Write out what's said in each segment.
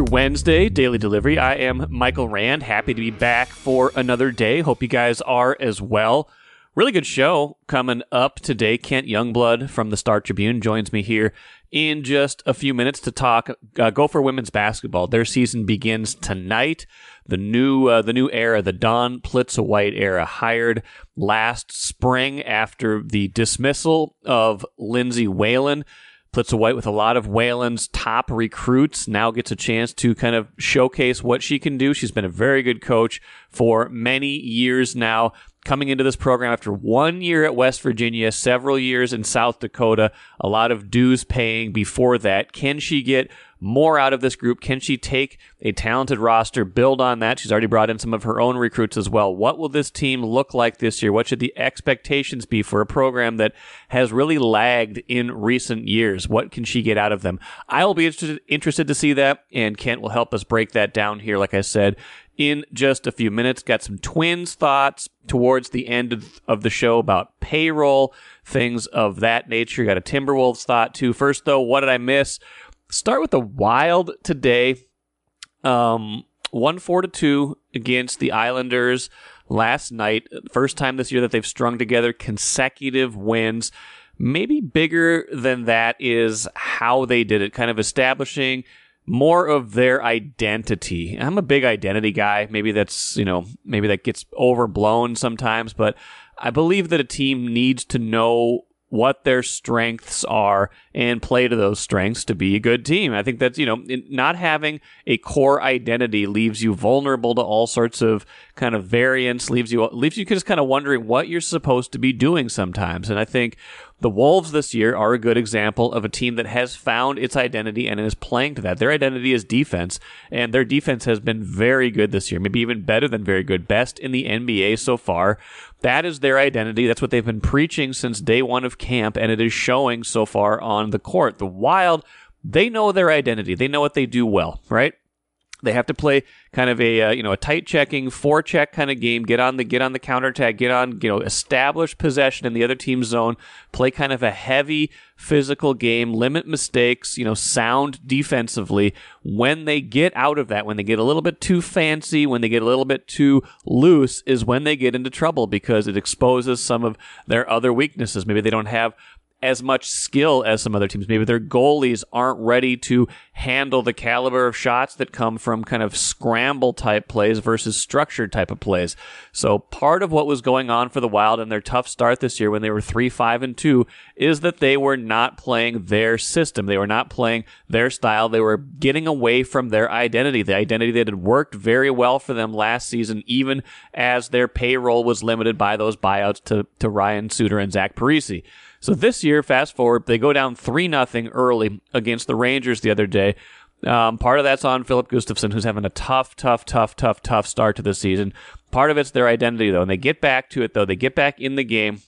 Wednesday daily delivery. I am Michael Rand. Happy to be back for another day. Hope you guys are as well. Really good show coming up today. Kent Youngblood from the Star Tribune joins me here in just a few minutes to talk uh, Gopher women's basketball. Their season begins tonight. The new uh, the new era, the Dawn Plitzuweit era, hired last spring after the dismissal of Lindsay Whalen. Plitzuweit with a lot of Whalen's top recruits now gets a chance to kind of showcase what she can do. She's been a very good coach for many years now coming into this program after one year at West Virginia, several years in South Dakota, a lot of dues paying before that. Can she get more out of this group? Can she take a talented roster, build on that? She's already brought in some of her own recruits as well. What will this team look like this year? What should the expectations be for a program that has really lagged in recent years? What can she get out of them? I'll be interested, interested to see that, and Kent will help us break that down here, like I said, in just a few minutes. Got some twins thoughts towards the end of, the show about payroll, things of that nature. Got a Timberwolves thought too. First, though, what did I miss? Start with the Wild today. Um, one four to two against the Islanders last night. First time this year that they've strung together consecutive wins. Maybe bigger than that is how they did it, kind of establishing more of their identity. I'm a big identity guy. Maybe that's, you know, maybe that gets overblown sometimes, but I believe that a team needs to know what their strengths are and play to those strengths to be a good team. I think that's, you know, not having a core identity leaves you vulnerable to all sorts of kind of variance, leaves you, leaves you just kind of wondering what you're supposed to be doing sometimes. And I think the Wolves this year are a good example of a team that has found its identity and is playing to that. Their identity is defense, and their defense has been very good this year, maybe even better than very good, best in the NBA so far. That is their identity. That's what they've been preaching since day one of camp, and it is showing so far on the court. The Wild, they know their identity. They know what they do well, right? They have to play kind of a uh, you know a tight checking four check kind of game. Get on the get on the counter attack. Get on you know establish possession in the other team's zone. Play kind of a heavy physical game. Limit mistakes. You know sound defensively. When they get out of that, when they get a little bit too fancy, when they get a little bit too loose, is when they get into trouble because it exposes some of their other weaknesses. Maybe they don't have as much skill as some other teams. Maybe their goalies aren't ready to handle the caliber of shots that come from kind of scramble type plays versus structured type of plays. So part of what was going on for the Wild and their tough start this year when they were 3 5 and 2 is that they were not playing their system. They were not playing their style. They were getting away from their identity, the identity that had worked very well for them last season, even as their payroll was limited by those buyouts to, to Ryan Suter and Zach Parise. So this year, fast forward, they go down 3 nothing early against the Rangers the other day. Um, part of that's on Philip Gustavsson, who's having a tough, tough, tough, tough, tough start to the season. Part of it's their identity, though. And they get back to it, though. They get back in the game.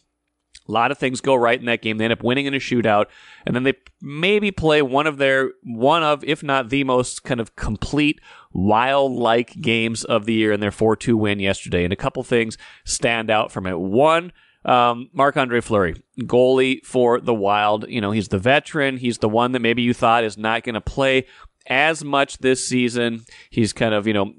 A lot of things go right in that game. They end up winning in a shootout, and then they maybe play one of their one of, if not the most kind of complete wild like games of the year in their 4-2 win yesterday. And a couple things stand out from it. One, um, Andre Fleury, goalie for the Wild. You know, he's the veteran. He's the one that maybe you thought is not going to play as much this season. He's kind of, you know,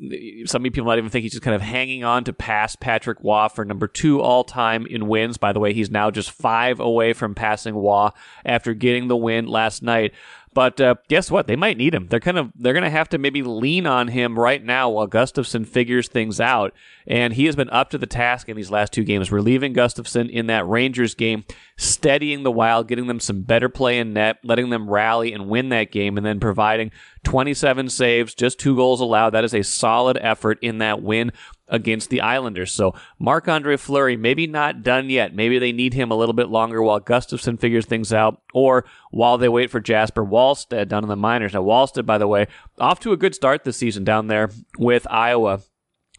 some people might even think he's just kind of hanging on to pass Patrick Roy for number two all time in wins. By the way, he's now just five away from passing Roy after getting the win last night. But uh, guess what? They might need him. They're kind of they're going to have to maybe lean on him right now while Gustavsson figures things out. And he has been up to the task in these last two games, relieving Gustavsson in that Rangers game, steadying the Wild, getting them some better play in net, letting them rally and win that game, and then providing 27 saves, just two goals allowed. That is a solid effort in that win against the Islanders. So Marc Andre Fleury, maybe not done yet. Maybe they need him a little bit longer while Gustavsson figures things out, or while they wait for Jesper Wallstedt down in the minors. Now Wallstedt, by the way, off to a good start this season down there with Iowa.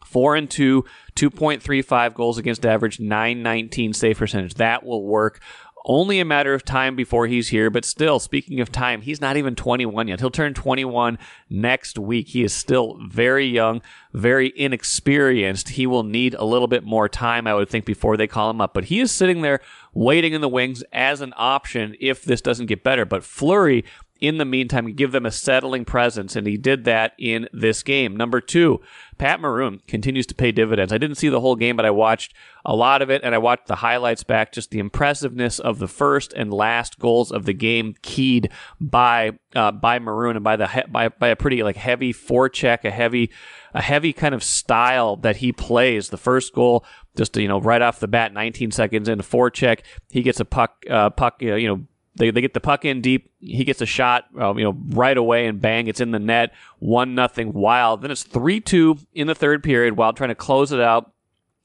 Four and two, 2.35 goals against average, 919 save percentage. That will work only a matter of time before he's here, but still, speaking of time, he's not even 21 yet. He'll turn 21 next week. He is still very young, very inexperienced. He will need a little bit more time, I would think, before they call him up. But he is sitting there waiting in the wings as an option if this doesn't get better. But Fleury in the meantime, give them a settling presence, and he did that in this game. Number two, Pat Maroon continues to pay dividends. I didn't see the whole game, but I watched a lot of it, and I watched the highlights back. Just the impressiveness of the first and last goals of the game, keyed by uh, by Maroon and by the he- by by a pretty like heavy forecheck, a heavy a heavy kind of style that he plays. The first goal, just you know, right off the bat, 19 seconds in, forecheck, he gets a puck uh, puck you know they, they get the puck in deep. He gets a shot, uh, you know, right away, and bang, it's in the net. One nothing. Wild. Then it's three two in the third period. While trying to close it out,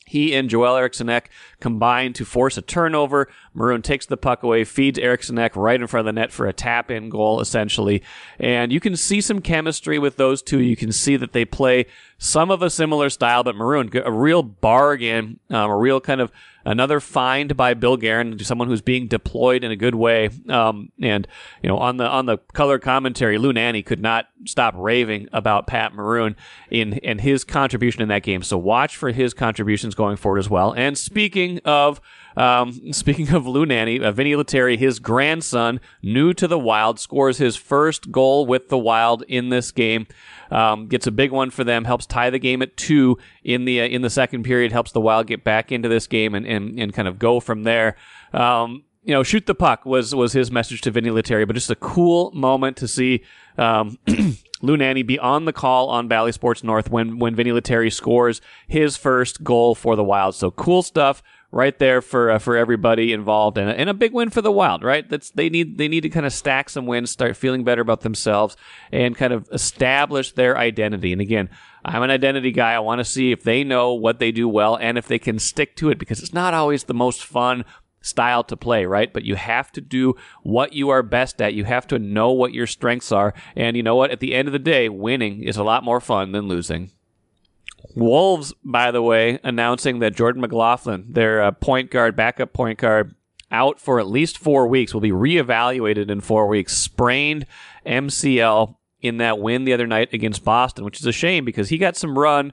he and Joel Eriksson combine to force a turnover. Maroon takes the puck away, feeds Eriksson right in front of the net for a tap in goal, essentially. And you can see some chemistry with those two. You can see that they play some of a similar style, but Maroon, a real bargain, um, a real kind of another find by Bill Guerin, someone who's being deployed in a good way. Um, and you know, on the on the color commentary, Lou Nanne could not stop raving about Pat Maroon in and his contribution in that game. So watch for his contributions going forward as well. And speaking of um, speaking of Lou Nanne, uh, Vinni Lettieri, his grandson, new to the Wild, scores his first goal with the Wild in this game. Um, gets a big one for them, helps tie the game at two in the uh, in the second period, helps the Wild get back into this game and and, and kind of go from there. Um, you know, shoot the puck was was his message to Vinni Lettieri, but just a cool moment to see um, Lou Nanne be on the call on Bally Sports North when when Vinni Lettieri scores his first goal for the Wild. So cool stuff right there for uh, for everybody involved, and, and a big win for the Wild. Right, that's they need they need to kind of stack some wins, start feeling better about themselves, and kind of establish their identity. And again, I'm an identity guy. I want to see if they know what they do well and if they can stick to it because it's not always the most fun style to play, right? But you have to do what you are best at. You have to know what your strengths are. And you know what? At the end of the day, winning is a lot more fun than losing. Wolves, by the way, announcing that Jordan McLaughlin, their uh, point guard, backup point guard, out for at least four weeks, will be reevaluated in four weeks. Sprained MCL in that win the other night against Boston, which is a shame because he got some run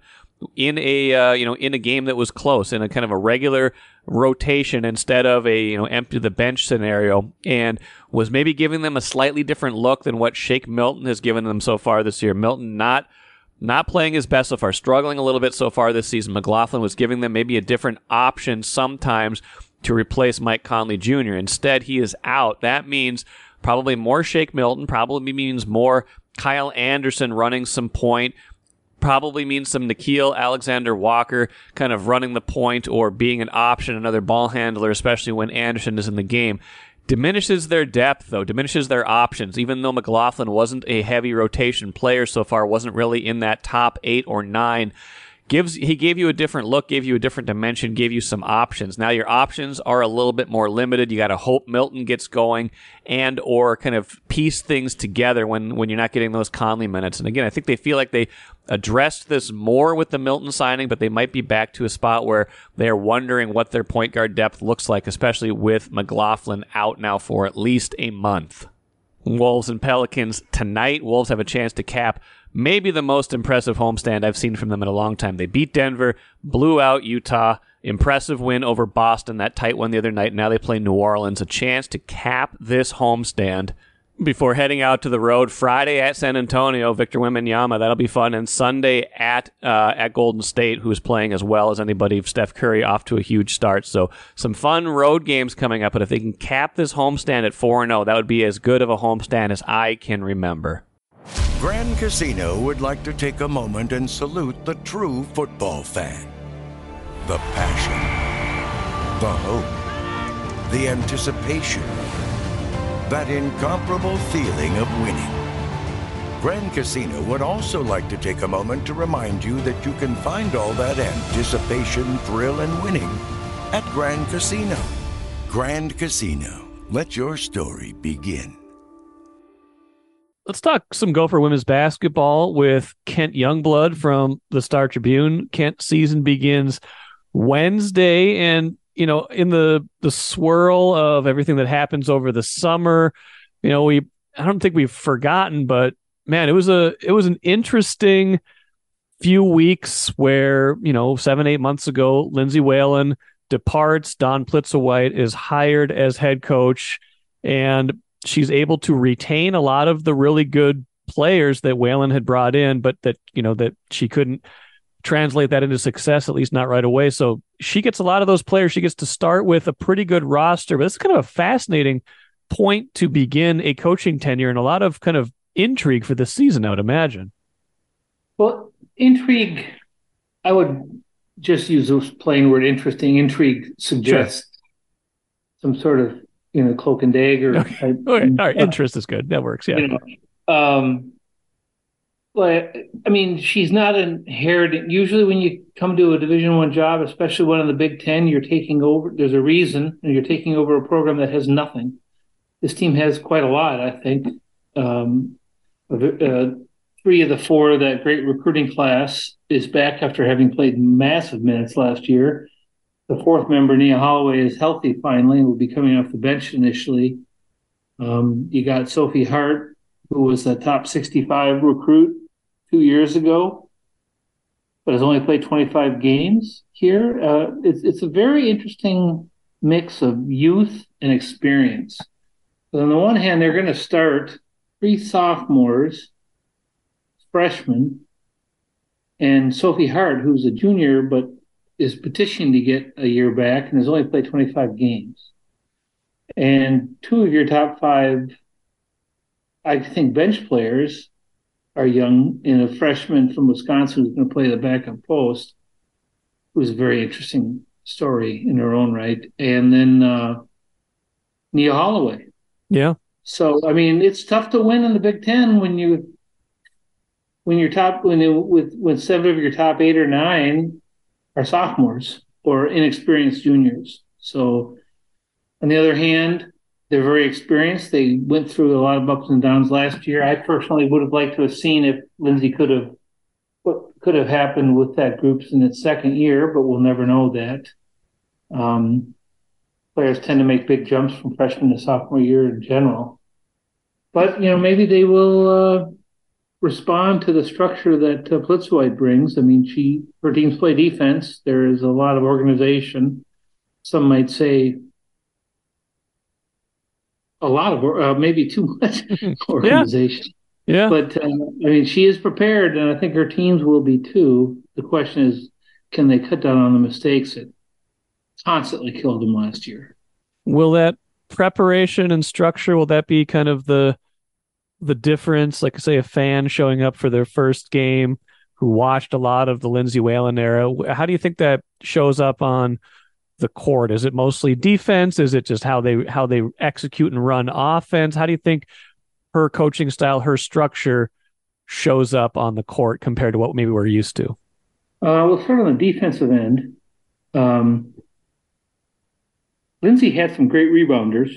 in a uh, you know in a game that was close in a kind of a regular rotation instead of a you know empty the bench scenario and was maybe giving them a slightly different look than what Shake Milton has given them so far this year. Milton not not playing his best so far, struggling a little bit so far this season. McLaughlin was giving them maybe a different option sometimes to replace Mike Conley Jr. Instead, he is out. That means probably more Shake Milton, probably means more Kyle Anderson running some point probably means some Nickeil Alexander Walker kind of running the point or being an option, another ball handler, especially when Anderson is in the game. Diminishes their depth, though, diminishes their options. Even though McLaughlin wasn't a heavy rotation player so far, wasn't really in that top eight or nine gives he gave you a different look, gave you a different dimension, gave you some options. Now your options are a little bit more limited. You got to hope Milton gets going and or kind of piece things together when when you're not getting those Conley minutes. And again, I think they feel like they addressed this more with the Milton signing, but they might be back to a spot where they're wondering what their point guard depth looks like, especially with McLaughlin out now for at least a month. Wolves and Pelicans tonight. Wolves have a chance to cap maybe the most impressive homestand I've seen from them in a long time. They beat Denver, blew out Utah, impressive win over Boston, that tight one the other night. Now they play New Orleans, a chance to cap this homestand before heading out to the road Friday at San Antonio, Victor Wembanyama. That'll be fun. And Sunday at uh, at Golden State, who's playing as well as anybody. Steph Curry off to a huge start. So some fun road games coming up. But if they can cap this homestand at 4 0, that would be as good of a homestand as I can remember. Grand Casino would like to take a moment and salute the true football fan. The passion, the hope, the anticipation, that incomparable feeling of winning. Grand Casino would also like to take a moment to remind you that you can find all that anticipation, thrill, and winning at Grand Casino. Grand Casino, let your story begin. Let's talk some Gopher women's basketball with Kent Youngblood from the Star Tribune. Kent season begins Wednesday, and you know, in the the swirl of everything that happens over the summer, you know, we I don't think we've forgotten, but man, it was a it was an interesting few weeks where you know seven eight months ago, Lindsay Whalen departs, Dawn Plitzuweit is hired as head coach, and she's able to retain a lot of the really good players that Whalen had brought in, but that you know that she couldn't translate that into success, at least not right away. So she gets a lot of those players. She gets to start with a pretty good roster. But this is kind of a fascinating point to begin a coaching tenure and a lot of kind of intrigue for this season, I would imagine. Well, intrigue, I would just use this plain word interesting. Intrigue suggests sure. some sort of, you know, cloak and dagger. Okay. All right. All right. Interest is good. That works. Yeah. You know, um, but I mean, she's not inherited. Usually, when you come to a Division One job, especially one in the Big Ten, you're taking over. There's a reason, and you're taking over a program that has nothing. This team has quite a lot, I think. Um, uh, three of the four of that great recruiting class is back after having played massive minutes last year. The fourth member, Nia Holloway, is healthy finally and will be coming off the bench initially. Um, you got Sophie Hart, who was a top 65 recruit two years ago, but has only played 25 games here. Uh, it's, it's a very interesting mix of youth and experience. But on the one hand, they're going to start three sophomores, freshmen, and Sophie Hart, who's a junior but is petitioning to get a year back and has only played 25 games. And two of your top five, I think, bench players are young, and a freshman from Wisconsin who's going to play the backup post, who's a very interesting story in her own right. And then uh, Nia Holloway. Yeah. So I mean, it's tough to win in the Big Ten when you when your top when you, with when seven of your top eight or nine are sophomores or inexperienced juniors. So on the other hand, they're very experienced. They went through a lot of ups and downs last year. I personally would have liked to have seen if Lindsay could have what could have happened with that group in its second year, but we'll never know that. Um, players tend to make big jumps from freshman to sophomore year in general. But you know, maybe they will uh, respond to the structure that uh, Plitzuweit brings. I mean, she her teams play defense. There is a lot of organization. Some might say a lot of uh, maybe too much organization. Yeah. yeah. But uh, I mean, she is prepared, and I think her teams will be too. The question is, can they cut down on the mistakes that constantly killed them last year? Will that preparation and structure will that be kind of the the difference? Like, say, a fan showing up for their first game who watched a lot of the Lindsay Whalen era. How do you think that shows up on the court? Is it mostly defense? Is it just how they how they execute and run offense? How do you think her coaching style, her structure shows up on the court compared to what maybe we're used to? Uh, well, start on the defensive end. Um, Lindsay had some great rebounders.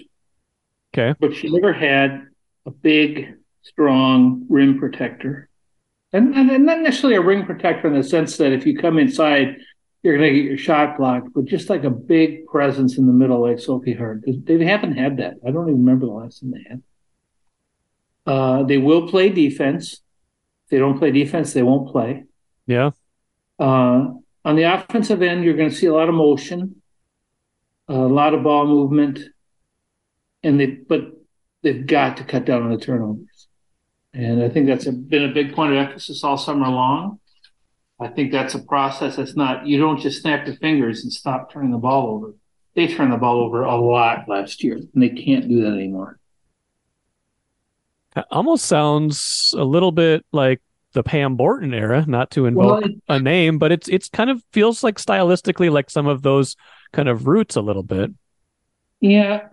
Okay. But she never had a big, strong rim protector. And, and not necessarily a ring protector in the sense that if you come inside, you're going to get your shot blocked, but just like a big presence in the middle, like Sophie Hart. They haven't had that. I don't even remember the last time they had. Uh, they will play defense. If they don't play defense, they won't play. Yeah. Uh, on the offensive end, you're going to see a lot of motion, a lot of ball movement, and they but they've got to cut down on the turnovers. And I think that's a, been a big point of emphasis all summer long. I think that's a process that's not, you don't just snap your fingers and stop turning the ball over. They turned the ball over a lot last year, and they can't do that anymore. That almost sounds a little bit like the Pam Borton era, not to invoke well, a name, but it's it's kind of feels like stylistically like some of those kind of roots a little bit. Yeah.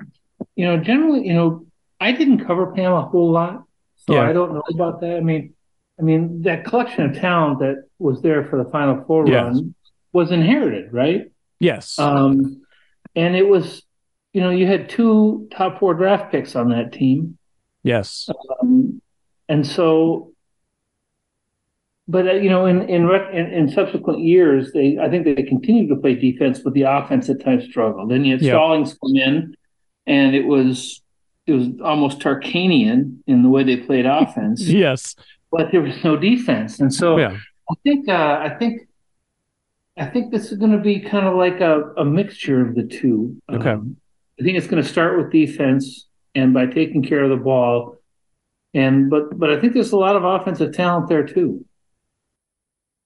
You know, generally, you know, I didn't cover Pam a whole lot, so yeah. I don't know about that. I mean, I mean, that collection of talent that was there for the Final Four yes. run was inherited, right? Yes. Um, and it was, you know, you had two top four draft picks on that team. Yes. Um, and so, but uh, you know, in, in in in subsequent years, they I think they continued to play defense, but the offense at times struggled. Then you had yep. Stollings come in, and it was it was almost Tarkanian in the way they played offense. yes but there was no defense. And so yeah. I think uh, I think I think this is going to be kind of like a, a mixture of the two. Okay. Um, I think it's going to start with defense and by taking care of the ball. And but but I think there's a lot of offensive talent there too.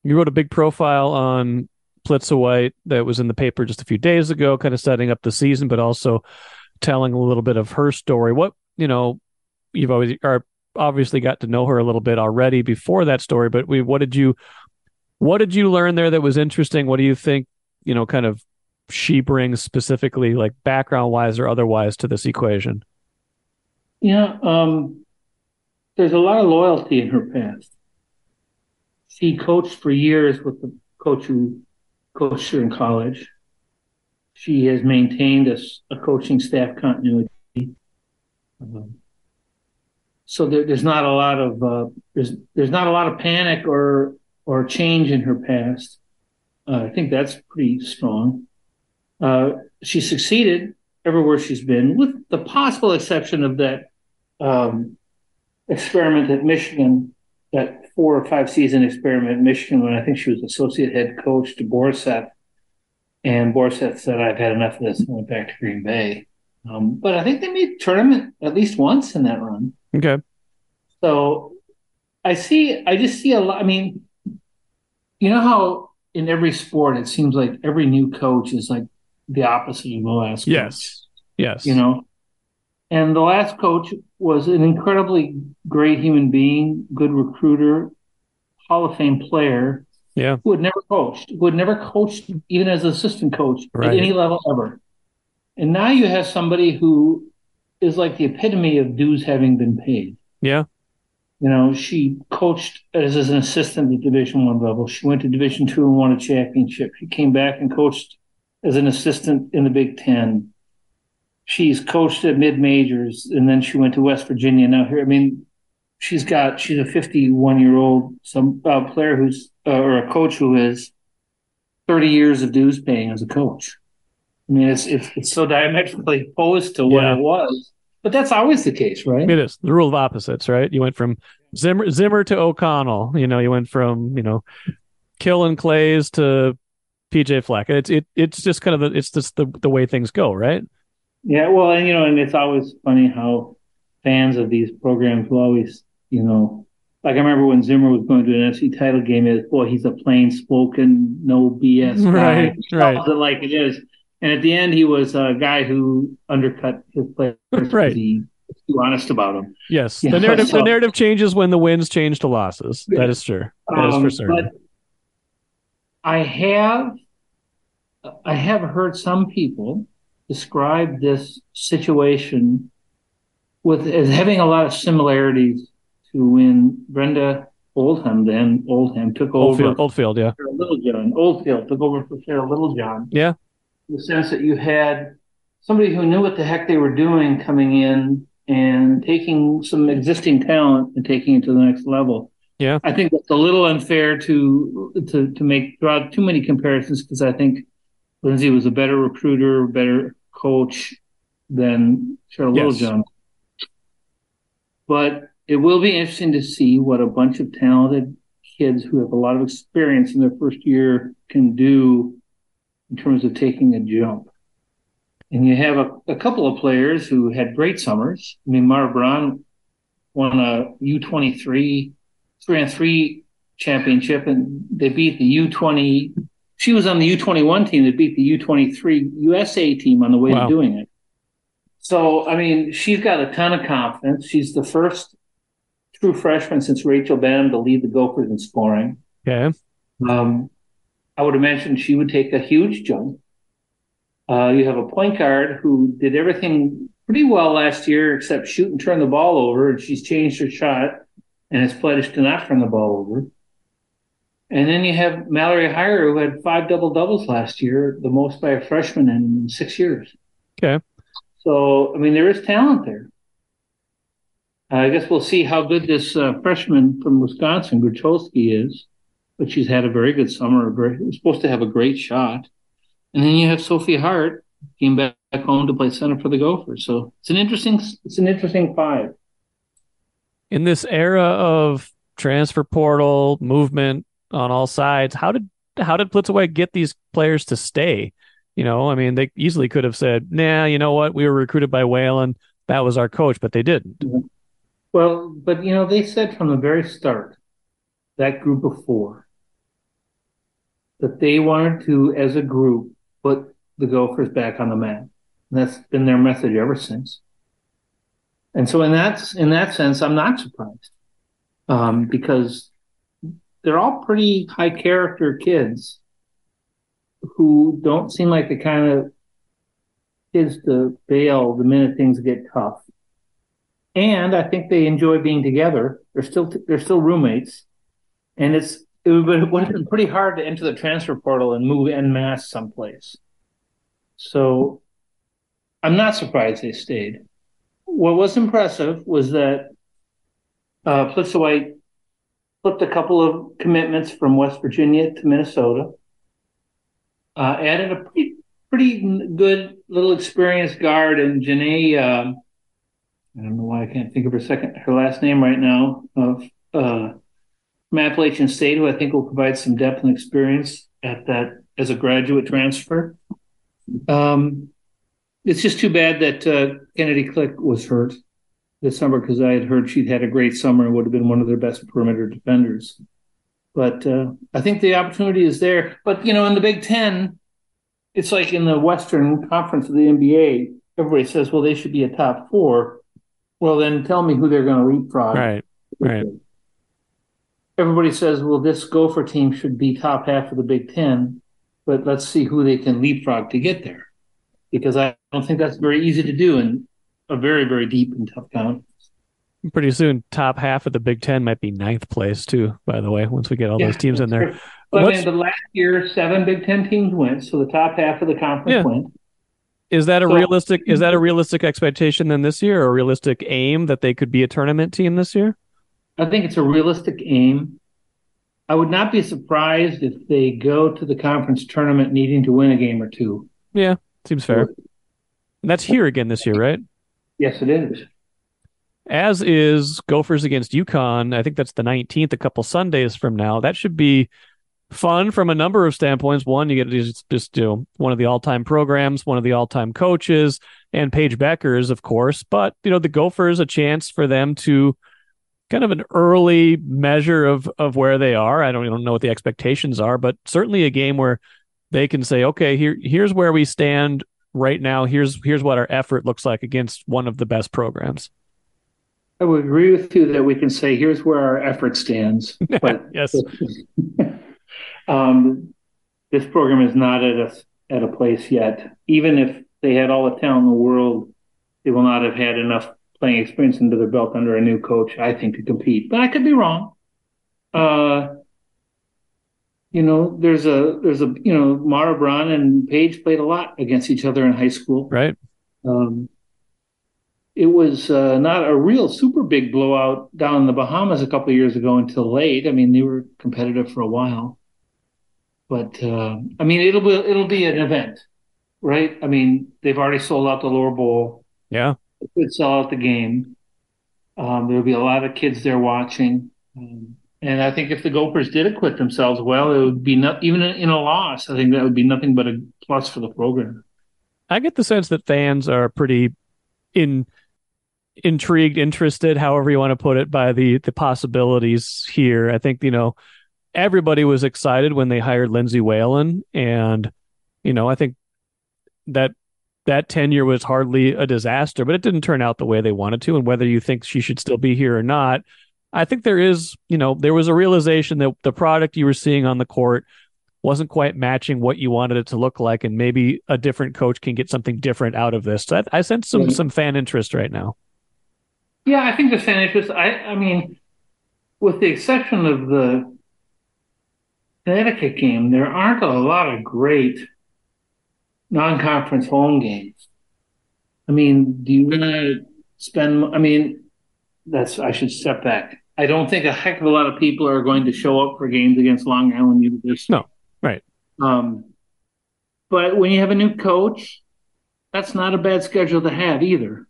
You wrote a big profile on Plitzuweit that was in the paper just a few days ago, kind of setting up the season, but also telling a little bit of her story. What you know, you've always are obviously got to know her a little bit already before that story, but we what did you what did you learn there that was interesting? What do you think, you know, kind of she brings specifically like background wise or otherwise to this equation? Yeah, um, there's a lot of loyalty in her past. She coached for years with the coach who coached her in college. She has maintained a, a coaching staff continuity. Um, so there, there's not a lot of uh, there's there's not a lot of panic or or change in her past. Uh, I think that's pretty strong. Uh, she succeeded everywhere she's been, with the possible exception of that um, experiment at Michigan, that four or five season experiment at Michigan, when I think she was associate head coach to Borseth. And Borseth said, I've had enough of this and went back to Green Bay. Um, but I think they made tournament at least once in that run. Okay. So I see, I just see a lot. I mean, you know how in every sport it seems like every new coach is like the opposite of the last yes. coach. Yes. You know, and the last coach was an incredibly great human being, good recruiter, Hall of Fame player. Yeah. Who had never coached, who had never coached even as an assistant coach Right. at any level ever. And now you have somebody who is like the epitome of dues having been paid. Yeah. You know, she coached as, as an assistant at Division One level. She went to Division Two and won a championship. She came back and coached as an assistant in the Big Ten. She's coached at mid majors, and then she went to West Virginia. Now here, I mean, she's got she's a 51 year old some uh, player who's uh, or a coach who has 30 years of dues paying as a coach. I mean, it's it's, it's so diametrically opposed to what Yeah. it was, but that's always the case, right? It is the rule of opposites, right? You went from Zimmer Zimmer to O'Connell. You know, you went from you know Kill and Claeys to PJ Fleck. It's it it's just kind of the, it's just the the way things go, right? Yeah, well, and you know, and it's always funny how fans of these programs will always, you know, like I remember when Zimmer was going to an NFC title game, is boy, he's a plain spoken, no BS guy. Right, He right. it like it is. And at the end, he was a guy who undercut his players Right. he was too honest about them. Yes, the narrative so- the narrative changes when the wins change to losses. That is true. That is Um, for certain. But I have, I have heard some people describe this situation with as having a lot of similarities to when Brenda Oldham, then Oldham, took over Oldfield, Oldfield, yeah, Sarah Littlejohn. Oldfield took over for Sarah Littlejohn. yeah, In the sense that you had somebody who knew what the heck they were doing coming in and taking some existing talent and taking it to the next level. Yeah. I think it's a little unfair to to to make draw too many comparisons because I think Lindsay was a better recruiter, better coach than Cheryl Yes. Littlejohn. But it will be interesting to see what a bunch of talented kids who have a lot of experience in their first year can do in terms of taking a jump. And you have a, a couple of players who had great summers. I mean, Mara Braun won a U23 three on three championship and they beat the U20. She was on the U21 team that beat the U23 USA team on the way Wow. to doing it. So, I mean, she's got a ton of confidence. She's the first true freshman since Rachel Banham to lead the Gophers in scoring. okay, Um, I would imagine she would take a huge jump. Uh, you have a point guard who did everything pretty well last year except shoot and turn the ball over, and she's changed her shot and has pledged to not turn the ball over. And then you have Mallory Heyer, who had five double doubles last year, the most by a freshman in six years. okay. So, I mean, there is talent there. I guess we'll see how good this uh, freshman from Wisconsin, Grocholski, is. But she's had a very good summer. Very, supposed to have a great shot. And then you have Sophie Hart came back home to play center for the Gophers. So it's an interesting, it's an interesting five. In this era of transfer portal movement on all sides, how did how did Plitzuweit get these players to stay? You know, I mean, they easily could have said, "Nah, you know what? We were recruited by Whalen. that was our coach, but they didn't. Well, but you know, they said from the very start, that group of four, that they wanted to, as a group, put the Gophers back on the map. And that's been their message ever since. And so, in that in that sense, I'm not surprised um, because they're all pretty high character kids who don't seem like the kind of kids to bail the minute things get tough. And I think they enjoy being together. They're still they're still roommates, and it's it would have been pretty hard to enter the transfer portal and move en masse someplace. So I'm not surprised they stayed. What was impressive was that uh, Plitzuweit flipped a couple of commitments from West Virginia to Minnesota, uh, added a pretty pretty good little experienced guard in Janae. Uh, I don't know why I can't think of her second her last name right now of uh, from Appalachian State, who I think will provide some depth and experience at that as a graduate transfer. Um, it's just too bad that uh, Kennedy Click was hurt this summer because I had heard she'd had a great summer and would have been one of their best perimeter defenders. But uh, I think the opportunity is there. But you know, in the Big Ten, it's like in the Western Conference of the NBA. Everybody says, "Well, they should be a top four. Well, then tell me who they're going to leapfrog. Right, right. Everybody says, "Well, this Gopher team should be top half of the Big Ten, but let's see who they can leapfrog to get there." Because I don't think that's very easy to do in a very, very deep and tough conference. Pretty soon, top half of the Big Ten might be ninth place too. By the way, once we get all yeah, those teams in there. But I mean, the last year, seven Big Ten teams went, so the top half of the conference yeah. went. Is that a so, realistic? Is that a mhm. realistic expectation then this year, or a realistic aim that they could be a tournament team this year? I think it's a realistic aim. I would not be surprised if they go to the conference tournament needing to win a game or two. Yeah, seems fair. And that's here again this year, right? Yes, it is. As is Gophers against UConn. I think that's the 19th, a couple Sundays from now. That should be fun from a number of standpoints. One, you get to just, just do one of the all-time programs, one of the all-time coaches, and Paige Bueckers, of course. But you know, the Gophers a chance for them to kind of an early measure of of where they are. I don't, don't know what the expectations are, but certainly a game where they can say, okay, here here's where we stand right now. Here's here's what our effort looks like against one of the best programs. I would agree with you that we can say here's where our effort stands. But yes. Um, this program is not at a at a place yet. Even if they had all the talent in the world, they will not have had enough playing experience under their belt under a new coach, I think, to compete. But I could be wrong. Uh, you know, there's a there's a you know Mara Braun and Paige played a lot against each other in high school. Right. Um, it was uh, not a real super big blowout down in the Bahamas a couple of years ago until late. I mean, they were competitive for a while. But uh, I mean, it'll be it'll be an event, right? I mean, they've already sold out the lower bowl. Yeah, it could sell out the game. Um, there'll be a lot of kids there watching, um, and I think if the Gophers did acquit themselves well, it would be not even in a loss. I think that would be nothing but a plus for the program. I get the sense that fans are pretty in intrigued, interested, however you want to put it, by the the possibilities here. I think you know everybody was excited when they hired Lindsay Whalen, and you know, I think that that tenure was hardly a disaster, but it didn't turn out the way they wanted to. And whether you think she should still be here or not, I think there is, you know, there was a realization that the product you were seeing on the court wasn't quite matching what you wanted it to look like, and maybe a different coach can get something different out of this. So I, I sense some some fan interest right now. Yeah, I think the fan interest. I, I mean, with the exception of the Connecticut game, there aren't a lot of great non-conference home games. I mean, do you want to spend? I mean, that's I should step back. I don't think a heck of a lot of people are going to show up for games against Long Island University. No, right. Um, but when you have a new coach, that's not a bad schedule to have either.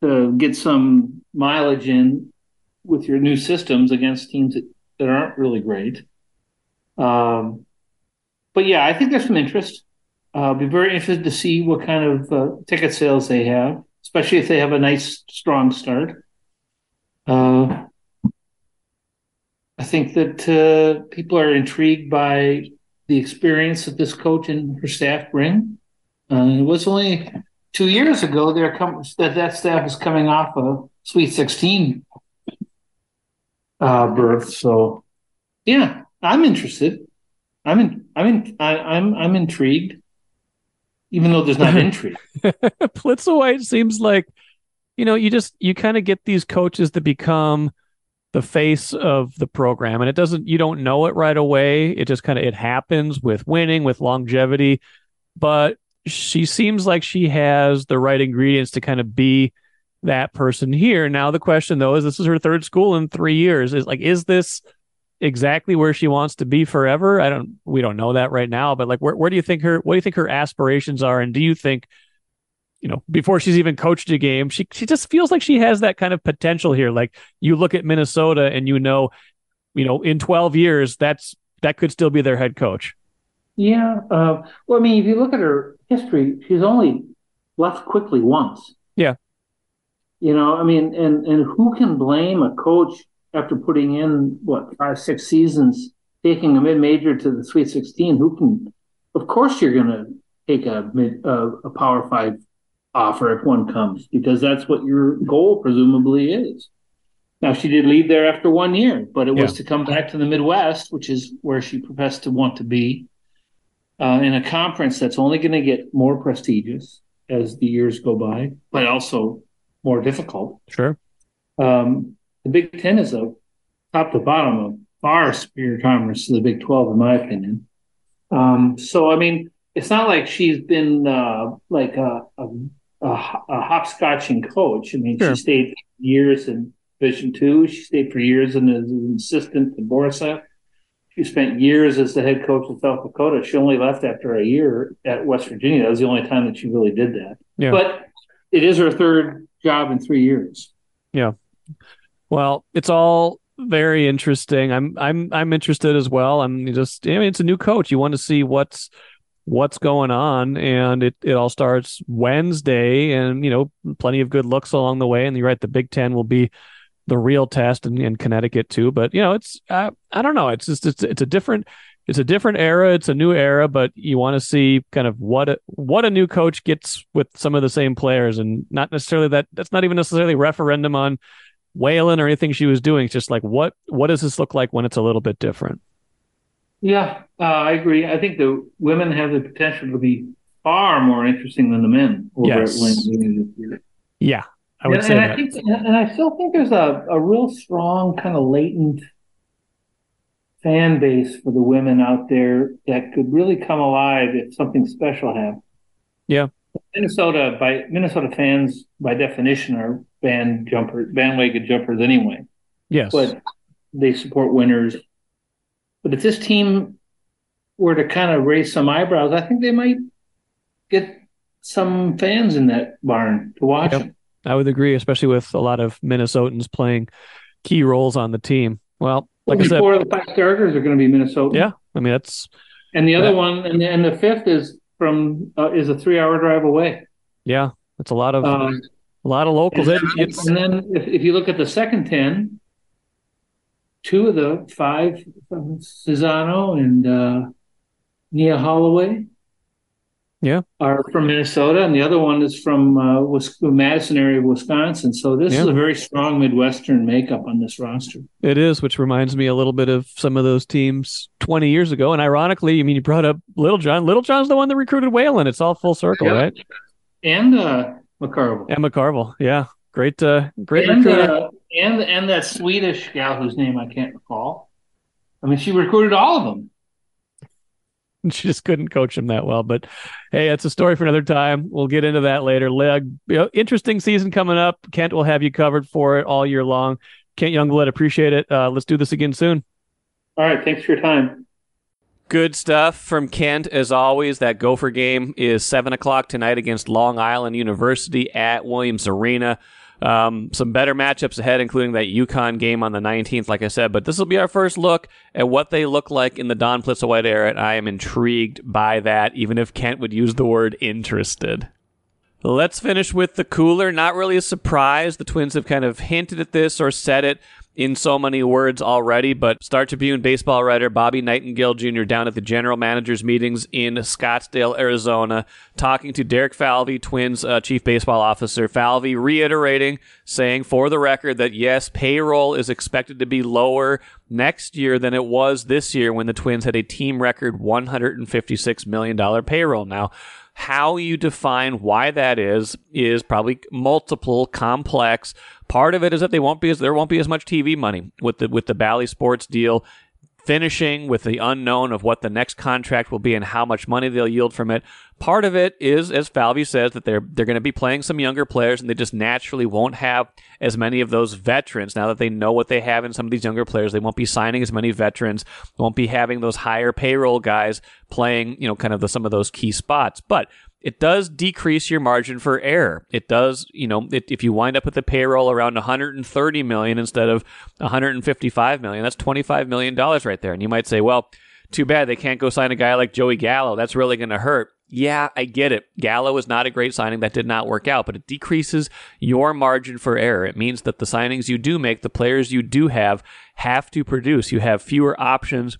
To get some mileage in with your new systems against teams that, that aren't really great. Um, but yeah, I think there's some interest. Uh, I'll be very interested to see what kind of uh, ticket sales they have, especially if they have a nice, strong start. Uh, I think that uh, people are intrigued by the experience that this coach and her staff bring. Uh, it was only two years ago there com- that that staff is coming off a Sweet 16 uh, berth. So, yeah, I'm interested. I'm in, I'm in, I, I'm I'm intrigued, even though there's not intrigue. Plitzuweit seems like, you know, you just you kind of get these coaches to become the face of the program, and it doesn't you don't know it right away. It just kind of it happens with winning, with longevity, but she seems like she has the right ingredients to kind of be that person here. Now the question though is this is her third school in 3 years. Is like is this exactly where she wants to be forever? I don't we don't know that right now, but like where where do you think her what do you think her aspirations are and do you think you know, before she's even coached a game, she she just feels like she has that kind of potential here. Like you look at Minnesota and you know, you know, in 12 years that's that could still be their head coach. Yeah. Uh, well, I mean, if you look at her history, she's only left quickly once. Yeah. You know, I mean, and and who can blame a coach after putting in what five, six seasons, taking a mid-major to the Sweet 16? Who can? Of course, you're going to take a mid uh, a Power Five offer if one comes because that's what your goal presumably is. Now she did leave there after one year, but it was to come back to the Midwest, which is where she professed to want to be uh, in a conference that's only going to get more prestigious as the years go by, but also more difficult. Sure. Um, the Big Ten is a top to bottom a far superior conference to the Big Twelve, in my opinion. Um, so, I mean, it's not like she's been uh, like a, a, a, a hopscotching coach. I mean, sure. she stayed years in Division Two. She stayed for years in as an assistant to Borseth. She spent years as the head coach of South Dakota. She only left after a year at West Virginia. That was the only time that she really did that. Yeah. But it is her third job in three years. Yeah. Well, it's all very interesting. I'm I'm I'm interested as well. I'm just I mean it's a new coach. You want to see what's what's going on and it, it all starts Wednesday and you know plenty of good looks along the way and you're right the Big 10 will be the real test in, in Connecticut too. But you know, it's uh, I don't know. It's just it's it's a different it's a different era. It's a new era, but you want to see kind of what a, what a new coach gets with some of the same players, and not necessarily that that's not even necessarily referendum on Whalen or anything she was doing. It's just like what what does this look like when it's a little bit different? Yeah, uh, I agree. I think the women have the potential to be far more interesting than the men over yes. at Wayne this year. Yeah, I would and, say and that. I think, and I still think there's a, a real strong kind of latent fan base for the women out there that could really come alive if something special happened. Yeah. Minnesota by Minnesota fans by definition are band jumpers, bandwagon jumpers anyway. Yes. But they support winners. But if this team were to kind of raise some eyebrows, I think they might get some fans in that barn to watch yep. them. I would agree, especially with a lot of Minnesotans playing key roles on the team. Well, like I said, four of the five starters are going to be Minnesota. Yeah, I mean that's. And the other one, and the, and the fifth is from uh, is a three-hour drive away. Yeah, it's a lot of um, a lot of locals. And, then, and then if, if you look at the second ten, two of the five, Cesano and uh, Nia Holloway, yeah, are from Minnesota, and the other one is from uh, Madison area of Wisconsin. So this yeah. is a very strong Midwestern makeup on this roster. It is, which reminds me a little bit of some of those teams 20 years ago. And ironically, I mean, you brought up Littlejohn. Little John's the one that recruited Whalen. It's all full circle, right? And uh, McCarville. And McCarville, yeah, great, uh, great and. Uh, and and that Swedish gal whose name I can't recall. I mean, she recruited all of them. she just couldn't coach him that well. But hey, it's a story for another time. We'll get into that later. Leg, you know, interesting season coming up. Kent will have you covered for it all year long. Kent Youngblood, appreciate it. Uh, let's do this again soon. All right, thanks for your time. Good stuff from Kent as always. That Gopher game is seven o'clock tonight against Long Island University at Williams Arena. Um, some better matchups ahead, including that UConn game on the 19th, like I said. But this will be our first look at what they look like in the Dawn White era, and I am intrigued by that, even if Kent would use the word interested. Let's finish with the cooler. Not really a surprise. The Twins have kind of hinted at this or said it in so many words already, but Star Tribune baseball writer Bobby Nightengale Jr. down at the general managers meetings in Scottsdale, Arizona, talking to Derek Falvey, Twins uh, chief baseball officer. Falvey reiterating, saying for the record that yes, payroll is expected to be lower next year than it was this year when the Twins had a team record $156 million payroll. Now, how you define why that is is probably multiple, complex. Part of it is that they won't be as there won't be as much TV money with the with the Bally Sports deal finishing with the unknown of what the next contract will be and how much money they'll yield from it. Part of it is, as Falvey says, that they're they're going to be playing some younger players, and they just naturally won't have as many of those veterans now that they know what they have in some of these younger players. They won't be signing as many veterans, won't be having those higher payroll guys playing, you know, kind of the, some of those key spots. But it does decrease your margin for error. It does, you know, it, if you wind up with a payroll around 130 million instead of 155 million, that's 25 million dollars right there. And you might say, well, too bad they can't go sign a guy like Joey Gallo. That's really going to hurt. Yeah, I get it. Gallo is not a great signing. That did not work out, but it decreases your margin for error. It means that the signings you do make, the players you do have, have to produce. You have fewer options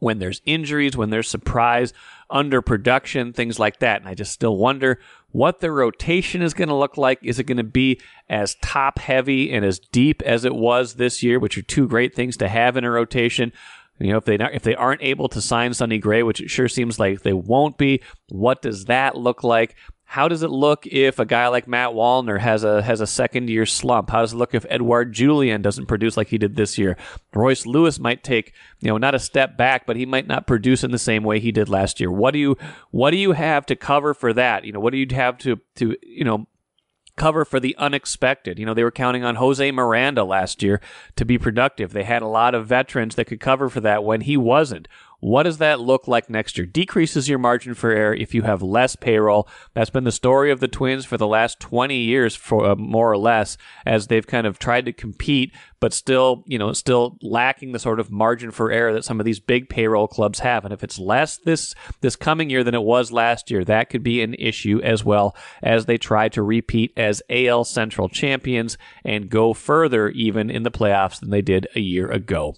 when there's injuries, when there's surprise, underproduction, things like that. And I just still wonder what the rotation is going to look like. Is it going to be as top heavy and as deep as it was this year, which are two great things to have in a rotation? You know, if they not, if they aren't able to sign Sonny Gray, which it sure seems like they won't be, what does that look like? How does it look if a guy like Matt Wallner has a has a second year slump? How does it look if Edouard Julien doesn't produce like he did this year? Royce Lewis might take, you know, not a step back, but he might not produce in the same way he did last year. What do you what do you have to cover for that? You know, what do you have to to, you know, cover for the unexpected. You know, they were counting on Jose Miranda last year to be productive. They had a lot of veterans that could cover for that when he wasn't. What does that look like next year? Decreases your margin for error if you have less payroll. That's been the story of the Twins for the last 20 years, for uh, more or less, as they've kind of tried to compete, but still, you know, still lacking the sort of margin for error that some of these big payroll clubs have. And if it's less this this coming year than it was last year, that could be an issue as well as they try to repeat as AL Central champions and go further even in the playoffs than they did a year ago.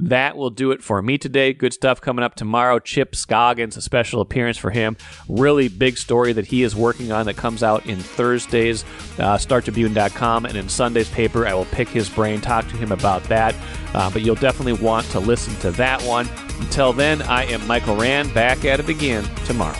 That will do it for me today. Good stuff coming up tomorrow. Chip Scoggins, a special appearance for him. Really big story that he is working on that comes out in Thursday's uh, StarTribune.com and in Sunday's paper. I will pick his brain, talk to him about that. Uh, but you'll definitely want to listen to that one. Until then, I am Michael Rand, back at it again tomorrow.